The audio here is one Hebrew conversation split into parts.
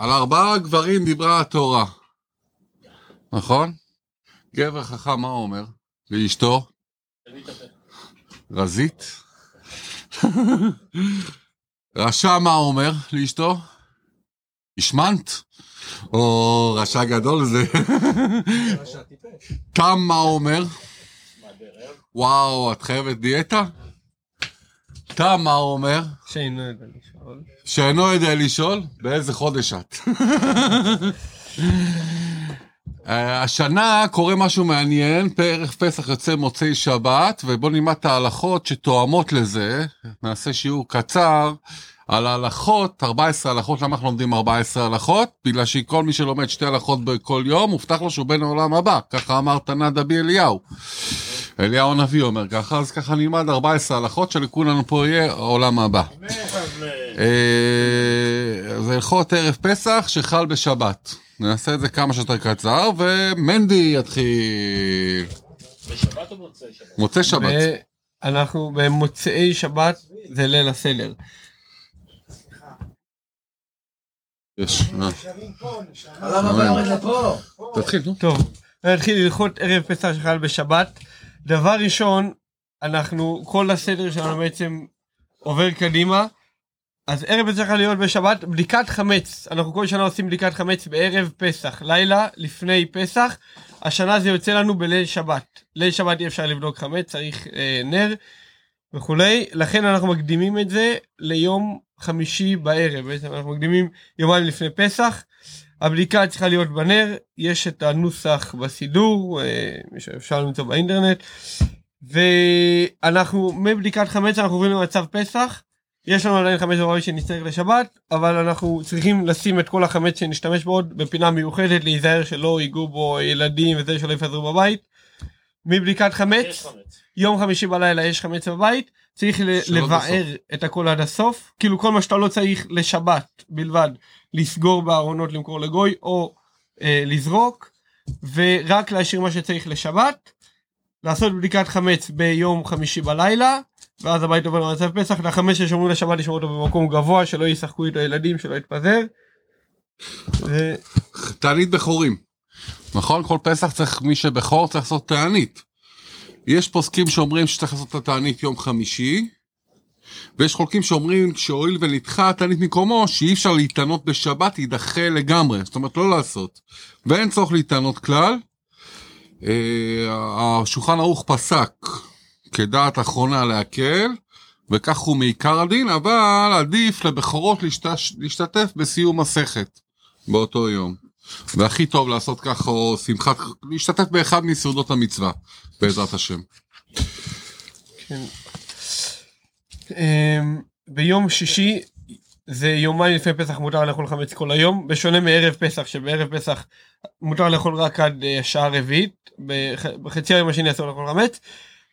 על ארבעה גברים דיברה התורה, נכון? גבר חכם, מה הוא אומר? לאשתו? רזית? רשע, מה הוא אומר לאשתו? השמנת? או רשע גדול זה. תם, מה הוא אומר? וואו, את חייבת דיאטה? תם, מה הוא אומר? שאינו. שאינו יודע לשאול, באיזה חודש את? אה, השנה קורה משהו מעניין, פרח פסח יוצא מוצאי שבת, ובואו נלמד את ההלכות שתואמות לזה. נעשה שיעור קצר על ההלכות, 14 הלכות, למה אנחנו לומדים 14 הלכות? בגלל שכל מי שלומד שתי הלכות בכל יום, מובטח לו שהוא בן העולם הבא, ככה אמר תנא דבי אליהו. אליהו הנביא אומר ככה, אז ככה נלמד 14 הלכות שלכולנו פה יהיה העולם הבא. אה, זה הלכות ערב פסח שחל בשבת. נעשה את זה כמה שיותר קצר, ומנדי יתחיל. בשבת או במוצאי שבת? מוצאי שבת. אנחנו במוצאי שבת זה ליל הסדר. יש, אה? תתחיל, נו. טוב, נתחיל ללכות ערב פסח שחל בשבת. דבר ראשון, אנחנו, כל הסדר שלנו בעצם עובר קדימה. אז ערב יכול להיות בשבת, בדיקת חמץ. אנחנו כל שנה עושים בדיקת חמץ בערב פסח, לילה לפני פסח. השנה זה יוצא לנו בליל שבת. ליל שבת אי אפשר לבדוק חמץ, צריך אה, נר וכולי. לכן אנחנו מקדימים את זה ליום חמישי בערב. בעצם אנחנו מקדימים יומיים לפני פסח. הבדיקה צריכה להיות בנר, יש את הנוסח בסידור, אה, שאפשר למצוא באינטרנט. ואנחנו, מבדיקת חמץ אנחנו עוברים למצב פסח. יש לנו עדיין חמץ בבית שנצטרך לשבת, אבל אנחנו צריכים לשים את כל החמץ שנשתמש בו עוד בפינה מיוחדת, להיזהר שלא ייגעו בו ילדים וזה שלא יפזרו בבית. מבדיקת חמץ, חמץ. יום חמישי בלילה יש חמץ בבית, צריך לבער את הכל עד הסוף, כאילו כל מה שאתה לא צריך לשבת בלבד, לסגור בארונות למכור לגוי או אה, לזרוק, ורק להשאיר מה שצריך לשבת, לעשות בדיקת חמץ ביום חמישי בלילה, ואז הבית עובר למצב פסח, לחמץ ששומרים לשבת לשמור אותו במקום גבוה, שלא ישחקו איתו ילדים, שלא יתפזר. ו... תענית בכורים. נכון? כל פסח צריך, מי שבכור צריך לעשות תענית. יש פוסקים שאומרים שצריך לעשות את התענית יום חמישי, ויש חולקים שאומרים שהואיל ונדחה התענית מקומו, שאי אפשר להתענות בשבת, יידחה לגמרי. זאת אומרת, לא לעשות. ואין צורך להתענות כלל. אה, השולחן ערוך פסק כדעת אחרונה להקל, וכך הוא מעיקר הדין, אבל עדיף לבכורות להשתתף בסיום מסכת באותו יום. והכי טוב לעשות ככה, או שמחת, להשתתף באחד מסעודות המצווה, בעזרת השם. כן. אמ, ביום שישי זה יומיים לפני פסח מותר לאכול חמץ כל היום בשונה מערב פסח שבערב פסח מותר לאכול רק עד אה, שעה רביעית בח- בחצי היום השני אסור לאכול חמץ.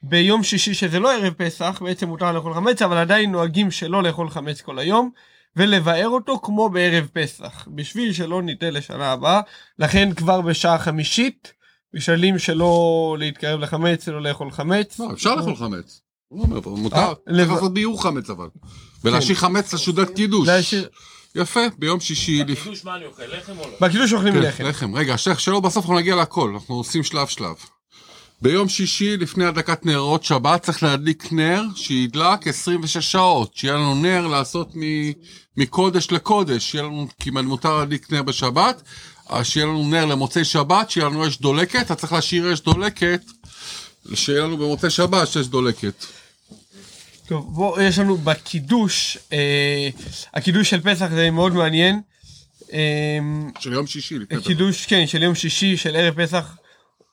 ביום שישי שזה לא ערב פסח בעצם מותר לאכול חמץ אבל עדיין נוהגים שלא לאכול חמץ כל היום ולבאר אותו כמו בערב פסח בשביל שלא ניתן לשנה הבאה לכן כבר בשעה חמישית משתדלים שלא להתקרב לחמץ לא לאכול חמץ. לא, אפשר לאכול חמץ. הוא אומר, מותר, אה, צריך לעשות ביור חמץ אבל. ולהשאיר חמץ לסעודת קידוש. יפה, ביום שישי. בקידוש מה אני אוכל? לחם או לא? בקידוש אוכלים כן, לחם. לחם. רגע, שייח, שלא בסוף אנחנו נגיע להכל, אנחנו עושים שלב שלב. ביום שישי לפני הדלקת נרות שבת צריך להדליק נר שידלק 26 שעות, שיהיה לנו נר לעשות מ- מקודש לקודש, שיהיה לנו, כי מותר להדליק נר בשבת, שיהיה לנו נר למוצאי שבת, שיהיה לנו אש דולקת, אתה צריך להשאיר אש דולקת, שיהיה לנו במוצאי שבת שיש דולקת. טוב, בוא, יש לנו בקידוש, אה, הקידוש של פסח זה מאוד מעניין. אה, של יום שישי. קידוש, כן, של יום שישי, של ערב פסח.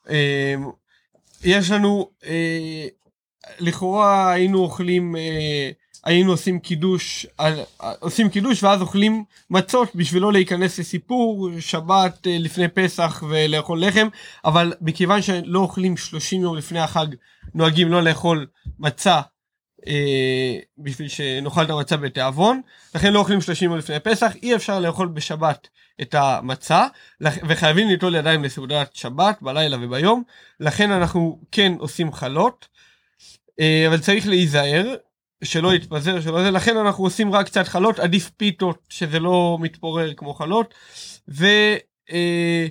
אה, יש לנו, אה, לכאורה היינו אוכלים, אה, היינו עושים קידוש, על- עושים קידוש ואז אוכלים מצות בשביל לא להיכנס לסיפור שבת אה, לפני פסח ולאכול לחם, אבל מכיוון שלא אוכלים 30 יום לפני החג, נוהגים לא לאכול מצה אה, בשביל שנאכל את המצה בתיאבון, לכן לא אוכלים 30 יום לפני פסח, אי אפשר לאכול בשבת את המצה, וחייבים ליטול ידיים לסעודת שבת בלילה וביום, לכן אנחנו כן עושים חלות, אה, אבל צריך להיזהר, שלא יתפזר, שלא זה, לכן אנחנו עושים רק קצת חלות, עדיף פיתות שזה לא מתפורר כמו חלות. ו... אה,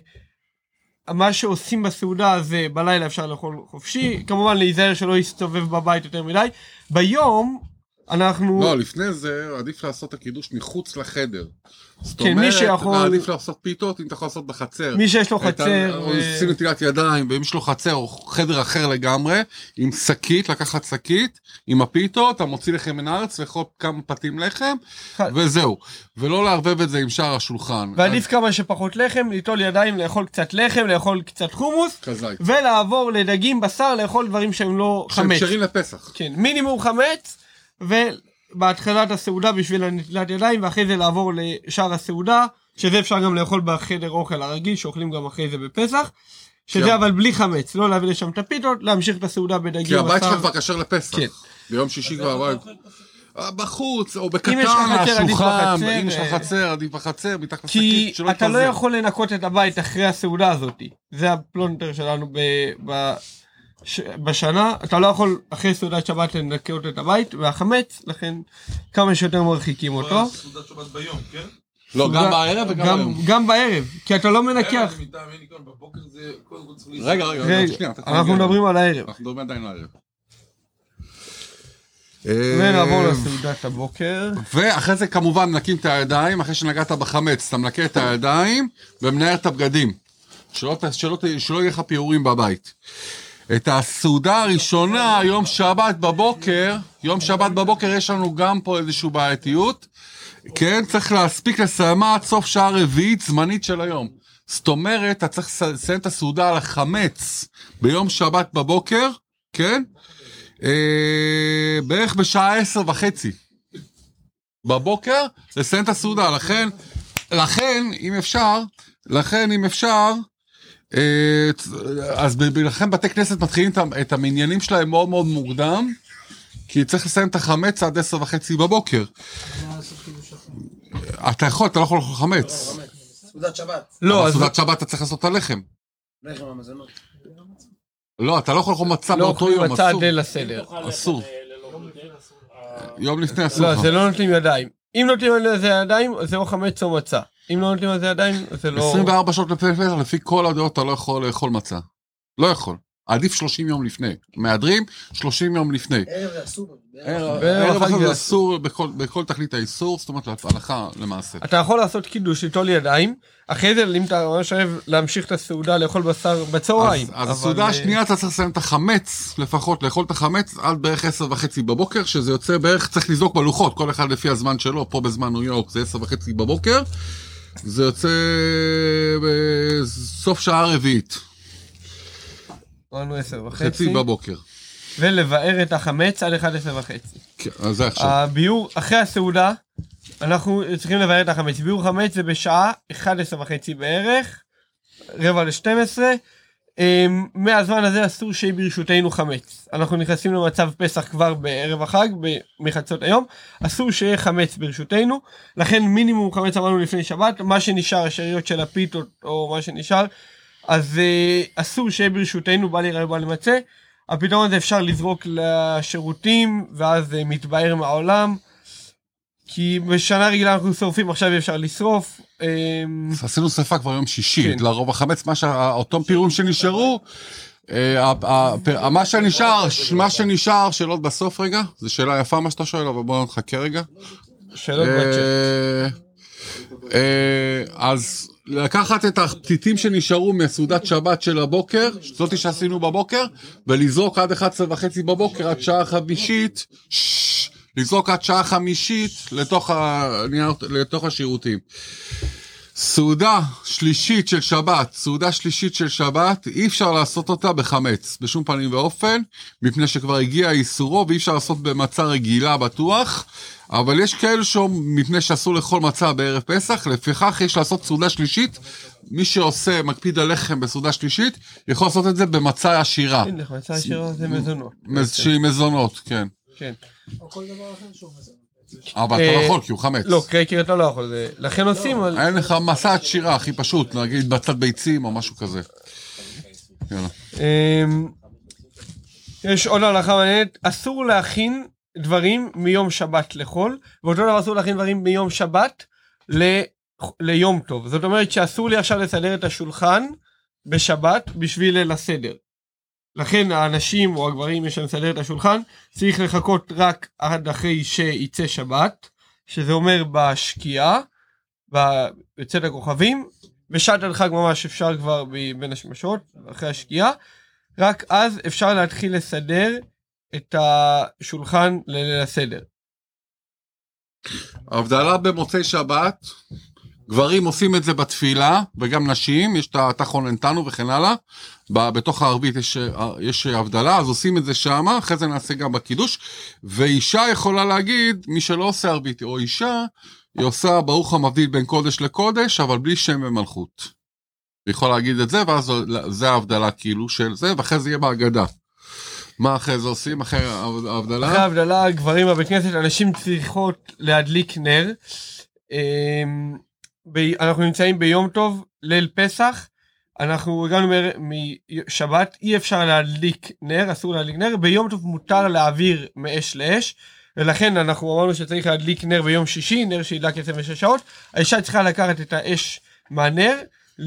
שעושים בסעודה זה בלילה אפשר לאכול חופשי, כמובן להיזהר שלא יסתובב בבית יותר מדי. ביום אנחנו... לא, לפני זה עדיף לעשות את הקידוש מחוץ לחדר. זאת כן, מי שיכול- אומרת, עדיף לעשות פיתות אם אתה יכול לעשות בחצר. מי שיש לו חצר, עושים נטילת ידיים, ואם יש לו חצר או חדר אחר לגמרי, עם שקית, לקחת שקית, עם הפיתות, אתה מוציא לחם מן הארץ, לאכול כמה פתים לחם, ח- וזהו. ולא לערבב את זה עם שאר השולחן. ועדיף כמה שפחות לחם, ליטול ידיים, לאכול קצת לחם, לאכול קצת חומוס. ולעבור לדגים, בשר, לאכול דברים שהם לא שהם חמץ. כשרים לפסח. כן, מינימום חמץ, ובהתחלת הסעודה בשביל הנטילת ידיים, ואחרי זה לעבור לשאר הסעודה, שזה אפשר גם לאכול בחדר אוכל הרגיל, שאוכלים גם אחרי זה בפסח. שזה כן. אבל בלי חמץ, לא להביא לשם את הפיתות, להמשיך את הסעודה בדגים, כי הבית. שלך כבר כשר לפסח. כן. ביום שישי כבר הבית. אה, בחוץ, או בקטן, השולחן, בחצר, אם יש לך אה, חצר, עדיף בחצר, מתחת כי לשקית, שלא אתה לא. יכול לנקות את הבית אחרי הסעודה הזאת. זה הפלונטר שלנו ב, בשנה. אתה לא יכול אחרי סעודת שבת לנקות את הבית, והחמץ, לכן כמה שיותר מרחיקים אותו. סעודת שבת ביום, כן? לא, גם בערב וגם גם, היום. גם בערב, כי אתה לא מנקח. רגע, רגע, שנייה. אנחנו. מדברים על הערב. אנחנו מדברים עדיין לערב. ונעבור אה, לסעודת הבוקר. ואחרי זה כמובן מנקים את הידיים, אחרי שנגעת בחמץ, אתה מנקה את הידיים ומנער את הבגדים. שלא יהיה לך פיורים בבית. את הסעודה הראשונה, יום שבת בבוקר, יום שבת בבוקר יש לנו גם פה איזושהי בעייתיות. כן, צריך להספיק לסיימה עד סוף שעה רביעית זמנית של היום. זאת אומרת, אתה צריך לס- לסיים את הסעודה על החמץ ביום שבת בבוקר, כן? אה, בערך בשעה עשר וחצי. בבוקר, לסיים את הסעודה, לכן, לכן, אם אפשר, לכן, אם אפשר, אז ב- ב- לכן בתי כנסת מתחילים את המניינים שלהם מאוד מאוד מוקדם, כי צריך לסיים את החמץ עד עשר וחצי בבוקר. אתה יכול, אתה לא יכול לאכול חמץ. סעודת שבת. לא, אז סעודת שבת אתה צריך לעשות את הלחם. לחם המזונות. לא, אתה לא יכול לאכול מצה לא באותו אוכלים יום, מצה אסור. עד ליל הסדר. אסור. אה, יום לפני אסור לא. זה לא נוטלים ידיים. אם נוטלים על זה ידיים, זה או חמץ או מצה. אם לא נוטלים על זה ידיים, זה לא... 24 שעות לפני פסח, לפי כל הדעות אתה לא יכול לאכול מצה. לא יכול. עדיף 30 יום לפני. מהדרים, 30 יום לפני. ערב אסור. ערב זה אסור בכל- בכל תכלית האיסור, זאת אומרת הלכה למעשה. אתה יכול לעשות קידוש, ליטול ידיים, אחרי זה, אם אתה ממש אוהב להמשיך את הסעודה, לאכול בשר בצהריים. אז, הסעודה אה, השנייה אתה צריך לסיים את החמץ, לפחות לאכול את החמץ עד בערך עשר וחצי בבוקר, שזה יוצא בערך, צריך לזרוק בלוחות, כל אחד לפי הזמן שלו, פה בזמן ניו יורק זה עשר וחצי בבוקר, זה יוצא בסוף שעה רביעית, אמרנו עשר חצי וחצי, בבוקר. ולבאר את החמץ עד 11 וחצי. כן, אז זה עכשיו. הביאור, אחרי הסעודה, אנחנו צריכים לבאר את החמץ. ביאור חמץ זה בשעה 11 וחצי בערך, רבע ל-12. מהזמן הזה אסור שיהיה ברשותנו חמץ. אנחנו נכנסים למצב פסח כבר בערב החג, מחצות היום, אסור שיהיה חמץ ברשותנו, לכן מינימום חמץ אמרנו לפני שבת, מה שנשאר, השאריות של הפיתות או מה שנשאר, אז אה, אסור שיהיה ברשותנו, בל יראה ובל ימצא. הפתרון הזה אפשר לזרוק לשירותים, ואז זה מתבהר מהעולם. כי בשנה רגילה אנחנו שורפים, עכשיו אפשר לשרוף. אמ, עשינו שרפה כבר יום שישי, כן. לרוב החמץ, מה שה- אותם פירורים שנשארו, אה, מה שנשאר, מה שנשאר, שאלות בסוף רגע, זו שאלה יפה מה שאתה שואל, אבל בוא נחכה רגע. שאלות בצ'אט. אה, אה, אז לקחת את הפתיתים שנשארו מסעודת שבת של הבוקר, זאתי שעשינו בבוקר, ולזרוק עד 11 וחצי בבוקר, עד שעה חמישית, לזרוק עד שעה חמישית. לתוך השירותים. סעודה שלישית של שבת, סעודה שלישית של שבת, אי אפשר לעשות אותה בחמץ, בשום פנים ואופן, מפני שכבר הגיע איסורו ואי אפשר לעשות במצה רגילה בטוח, אבל יש כאלו שאומרים, מפני שאסור לאכול מצה בערב פסח, לפיכך יש לעשות סעודה שלישית, מי שעושה, מקפיד על לחם בסעודה שלישית, יכול לעשות את זה במצה עשירה, הנה, מצא שירה זה מזונות. מז- שהיא מזונות, כן. כן. או כל דבר אחר שהוא מזון. אבל אתה לא אה, יכול, כי הוא חמץ. לא, קרקר אתה לא יכול, זה- לכן עושים, על- אין לך מסעת שירה הכי פשוט, נגיד בצד ביצים או משהו כזה. אמ, יש עוד הלכה מעניינת, אסור להכין דברים מיום שבת לחול, ואותו דבר אסור להכין דברים מיום שבת ל... ליום טוב. זאת אומרת שאסור לי עכשיו לסדר את השולחן בשבת בשביל ליל הסדר. לכן האנשים או הגברים יש להם לסדר את השולחן, צריך לחכות רק עד אחרי שיצא שבת, שזה אומר בשקיעה, ב- בצאת הכוכבים, בשעת הדחק ממש אפשר כבר בין השמשות, אחרי השקיעה, רק אז אפשר להתחיל לסדר את השולחן לליל הסדר. הבדלה במוצאי שבת, גברים עושים את זה בתפילה, וגם נשים, יש את התחוננתנו וכן הלאה. בתוך הערבית יש, יש הבדלה, אז עושים את זה שמה, אחרי זה נעשה גם בקידוש. ואישה יכולה להגיד, מי שלא עושה ערבית, או אישה, היא עושה ברוך המבדיל בין קודש לקודש, אבל בלי שם ומלכות. היא יכולה להגיד את זה, ואז זה ההבדלה כאילו של זה, ואחרי זה יהיה בהגדה. מה אחרי זה עושים? אחרי ההבדלה? אחרי ההבדלה, גברים בבית כנסת, אנשים צריכות להדליק נר. אמ, אנחנו נמצאים ביום טוב, ליל פסח. אנחנו הגענו משבת, אי אפשר להדליק נר, אסור להדליק נר. ביום טוב מותר להעביר מאש לאש. ולכן אנחנו אמרנו שצריך להדליק נר ביום שישי, נר שידלק 26 שעות. האישה צריכה לקחת את האש מהנר,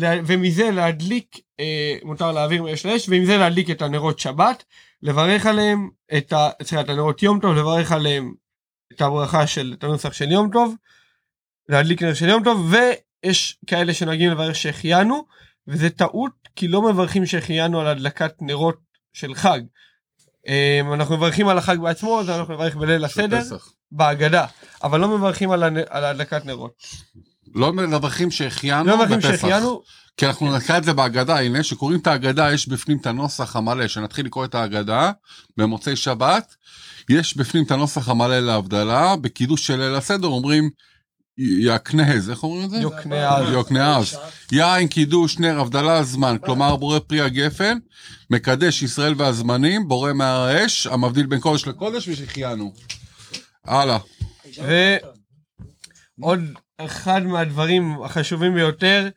ומזה להדליק, אה, מותר להעביר מאש לאש, ומזה להדליק את הנרות שבת. לברך עליהם את ה... סליחה, את הנרות יום טוב, לברך עליהם את הברכה של, את הנוסח של יום טוב, להדליק נר של יום טוב, ויש כאלה שנוהגים לברך שהחיינו, וזה טעות, כי לא מברכים שהחיינו על הדלקת נרות של חג. אמ, אנחנו מברכים על החג בעצמו, אז אנחנו נברך בליל הסדר, פסח. בהגדה, אבל לא מברכים על, הנ... על הדלקת נרות. לא מברכים שהחיינו לא מברכים. שהחיינו, כי אנחנו נקרא את זה בהגדה, הנה, שקוראים את ההגדה, יש בפנים את הנוסח המלא, שנתחיל לקרוא את ההגדה במוצאי שבת, יש בפנים את הנוסח המלא להבדלה, בקידוש של ליל הסדר אומרים יקנז, איך אומרים את זה? יוקנעז. יוקנעז. יין, קידוש, נר, הבדלה, זמן, כלומר בורא פרי הגפן, מקדש ישראל והזמנים, בורא מהר האש, המבדיל בין קודש לקודש ושהחיינו. הלאה. ועוד אחד מהדברים החשובים ביותר,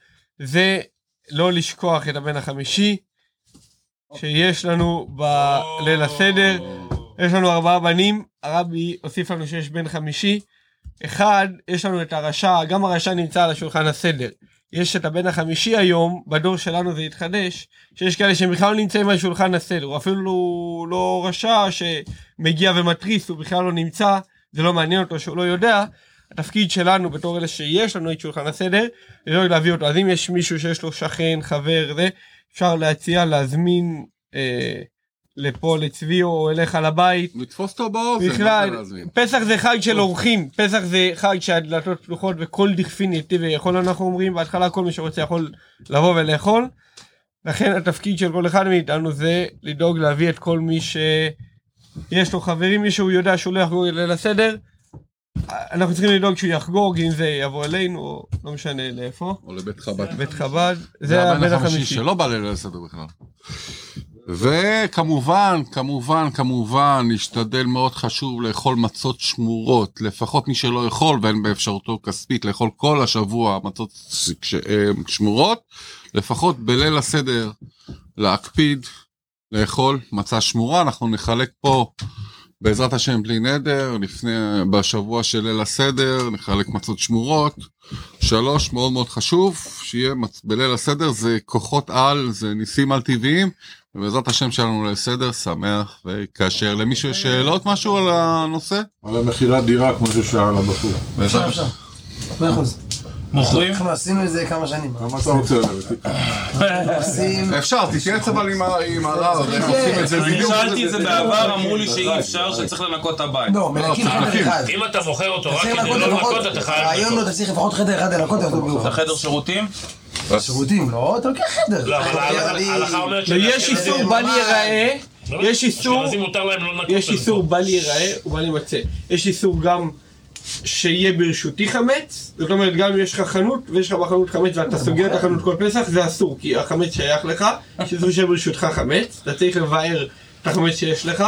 זה לא לשכוח את הבן החמישי, שיש לנו בליל הסדר. יש לנו ארבעה בנים, הרבי הוסיף לנו שיש בן חמישי. אחד, יש לנו את הרשע, גם הרשע נמצא על השולחן הסדר. יש את הבן החמישי היום, בדור שלנו זה התחדש, שיש כאלה שהם בכלל לא נמצאים על שולחן הסדר, הוא אפילו לא, לא רשע שמגיע ומתריס, הוא בכלל לא נמצא, זה לא מעניין אותו שהוא לא יודע. התפקיד שלנו בתור אלה שיש לנו את שולחן הסדר, זה לא להביא אותו. אז אם יש מישהו שיש לו שכן, חבר, זה, אפשר להציע, להזמין אה, לפה לצבי או אליך לבית. לתפוס אותו באוזן, בכלל? פסח זה חג של אורחים, פסח זה חג שהדלתות פתוחות וכל דכפין יתי ויכול אנחנו אומרים, בהתחלה כל מי שרוצה יכול לבוא ולאכול. לכן התפקיד של כל אחד מאיתנו זה לדאוג להביא את כל מי שיש לו חברים, מי שהוא יודע שהוא לא יחגוג ליל הסדר. אנחנו צריכים לדאוג שהוא יחגוג, אם זה יבוא אלינו, לא משנה לאיפה. או לבית חב"ד. בית חב"ד, זה הבן החמישי. שלא בא לליל הסדר בכלל. וכמובן, כמובן, כמובן, נשתדל מאוד חשוב לאכול מצות שמורות, לפחות מי שלא יכול ואין באפשרותו כספית לאכול כל השבוע מצות אה, שמורות, לפחות בליל הסדר להקפיד לאכול מצה שמורה, אנחנו נחלק פה בעזרת השם בלי נדר, לפני, בשבוע של ליל הסדר, נחלק מצות שמורות. שלוש, מאוד מאוד חשוב, שיהיה מצ- בליל הסדר, זה כוחות על, זה ניסים על טבעיים, ובעזרת השם שלנו ליל סדר, שמח וכאשר. למישהו יש שאלות משהו על הנושא? על המכירת דירה, כמו ששאל הבחור. מאה אחוז. מוכרים? אנחנו עשינו את זה כמה שנים. מה אתה רוצה לדעת? אפשר, תתייעץ אבל עם הרב, איך עושים את זה אני בדיוק. שאלתי את זה בעבר, אמרו לי שאי אפשר, שצריך לנקות את הבית. לא, מנקים חדר אחד. אם אתה מוכר אותו רק כדי לא לנקות, אתה חייב הרעיון לא, לנקות. אתה צריך לפחות חדר אחד לנקות אותו זה ביום. חדר שירותים? שירותים, לא, אתה לוקח חדר. לא, אבל ההלכה- אני- אומרת ויש איסור בל ייראה, לא, יש איסור, מותר להם לא לנקות. יש. איסור בל ייראה ובל יימצא. יש איסור גם שיהיה ברשותי חמץ, זאת אומרת גם אם יש לך חנות ויש לך בחנות חמץ ואתה סוגר את החנות כל פסח זה אסור כי החמץ שייך לך, שאסור שיהיה ברשותך חמץ, אתה צריך לבאר את החמץ שיש לך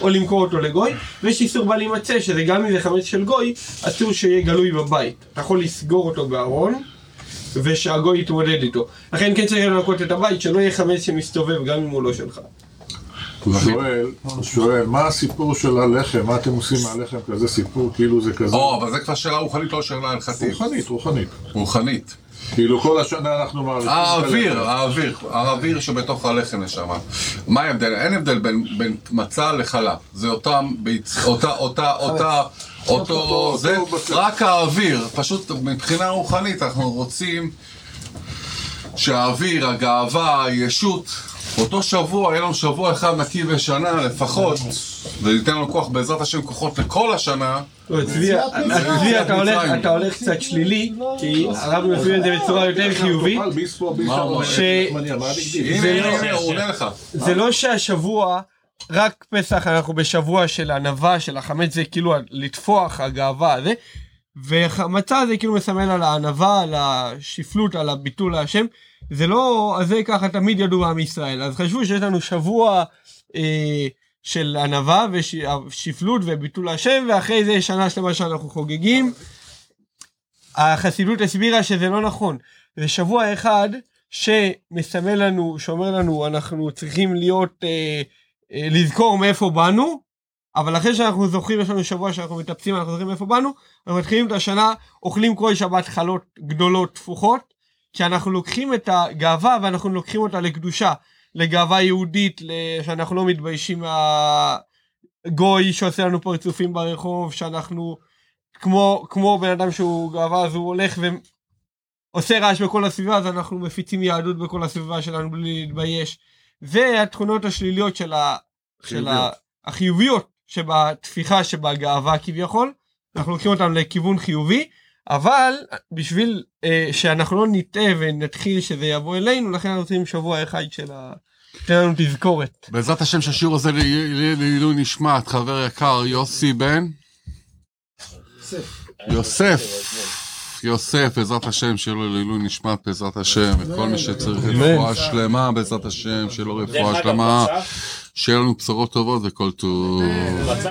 או למכור אותו לגוי, ויש איסור בל יימצא שזה גם אם זה חמץ של גוי, אסור שיהיה גלוי בבית, אתה יכול לסגור אותו בארון ושהגוי יתמודד איתו. לכן כן צריך לנקות את הבית, שלא יהיה חמץ שמסתובב גם אם הוא לא שלך. הוא שואל, הוא שואל, מה הסיפור של הלחם? מה אתם עושים מהלחם כזה סיפור? כאילו זה כזה... או, אבל זה כבר שאלה רוחנית, לא שאלה הלכתית. רוחנית, רוחנית. רוחנית. כאילו כל השנה אנחנו מעריכים... האוויר. האוויר, האוויר שבתוך הלחם נשמה. מה ההבדל? אין הבדל בין, בין מצה לחלה. זה אותם ביצ... אותה, אותה, אותה, אותו, זה. רק האוויר. פשוט מבחינה רוחנית אנחנו רוצים שהאוויר, הגאווה, הישות, אותו שבוע, יהיה לנו שבוע אחד נקי בשנה לפחות, וייתן לנו כוח בעזרת השם כוחות לכל השנה. לא, צבי, אתה הולך- קצת שלילי, כי הרב מסביר את זה בצורה יותר חיובית. לא-. זה לא שהשבוע, רק פסח אנחנו בשבוע של ענווה, של החמץ זה כאילו לטפוח, הגאווה הזה, ומצה זה כאילו מסמל על הענווה, על השפלות, על הביטול להשם. זה לא, אז זה ככה תמיד ידעו בעם ישראל. אז חשבו שיש לנו שבוע אה, של ענווה ושפלות וביטול להשם, ואחרי זה שנה שלמה שאנחנו חוגגים. החסידות הסבירה שזה לא נכון. זה שבוע אחד שמסמל לנו, שאומר לנו, אנחנו צריכים להיות, אה, אה, לזכור מאיפה באנו, אבל אחרי שאנחנו זוכרים, יש לנו שבוע שאנחנו מטפסים, אנחנו זוכרים מאיפה באנו, אנחנו מתחילים את השנה, אוכלים כל שבת חלות גדולות תפוחות, כי אנחנו לוקחים את הגאווה ואנחנו לוקחים אותה לקדושה, לגאווה יהודית, שאנחנו לא מתביישים מהגוי שעושה לנו פרצופים ברחוב, שאנחנו כמו, כמו בן אדם שהוא גאווה, אז הוא הולך ועושה רעש בכל הסביבה, אז אנחנו מפיצים יהדות בכל הסביבה שלנו בלי להתבייש. זה התכונות השליליות של, ה, של ה, החיוביות שבתפיחה שבגאווה כביכול, אנחנו לוקחים אותם לכיוון חיובי, אבל בשביל אה, שאנחנו לא נטעה ונתחיל שזה יבוא אלינו, לכן אנחנו רוצים שבוע אחד של ה... תן לנו תזכורת. בעזרת השם שהשיעור הזה לעילוי נשמת חבר יקר יוסי בן. יוסף. יוסף, בעזרת השם, שיהיה לו לעילוי נשמת, בעזרת השם, וכל מי שצריך רפואה שלמה, בעזרת השם, שיהיה לו רפואה שלמה, שיהיה לנו בשורות טובות וכל טוב.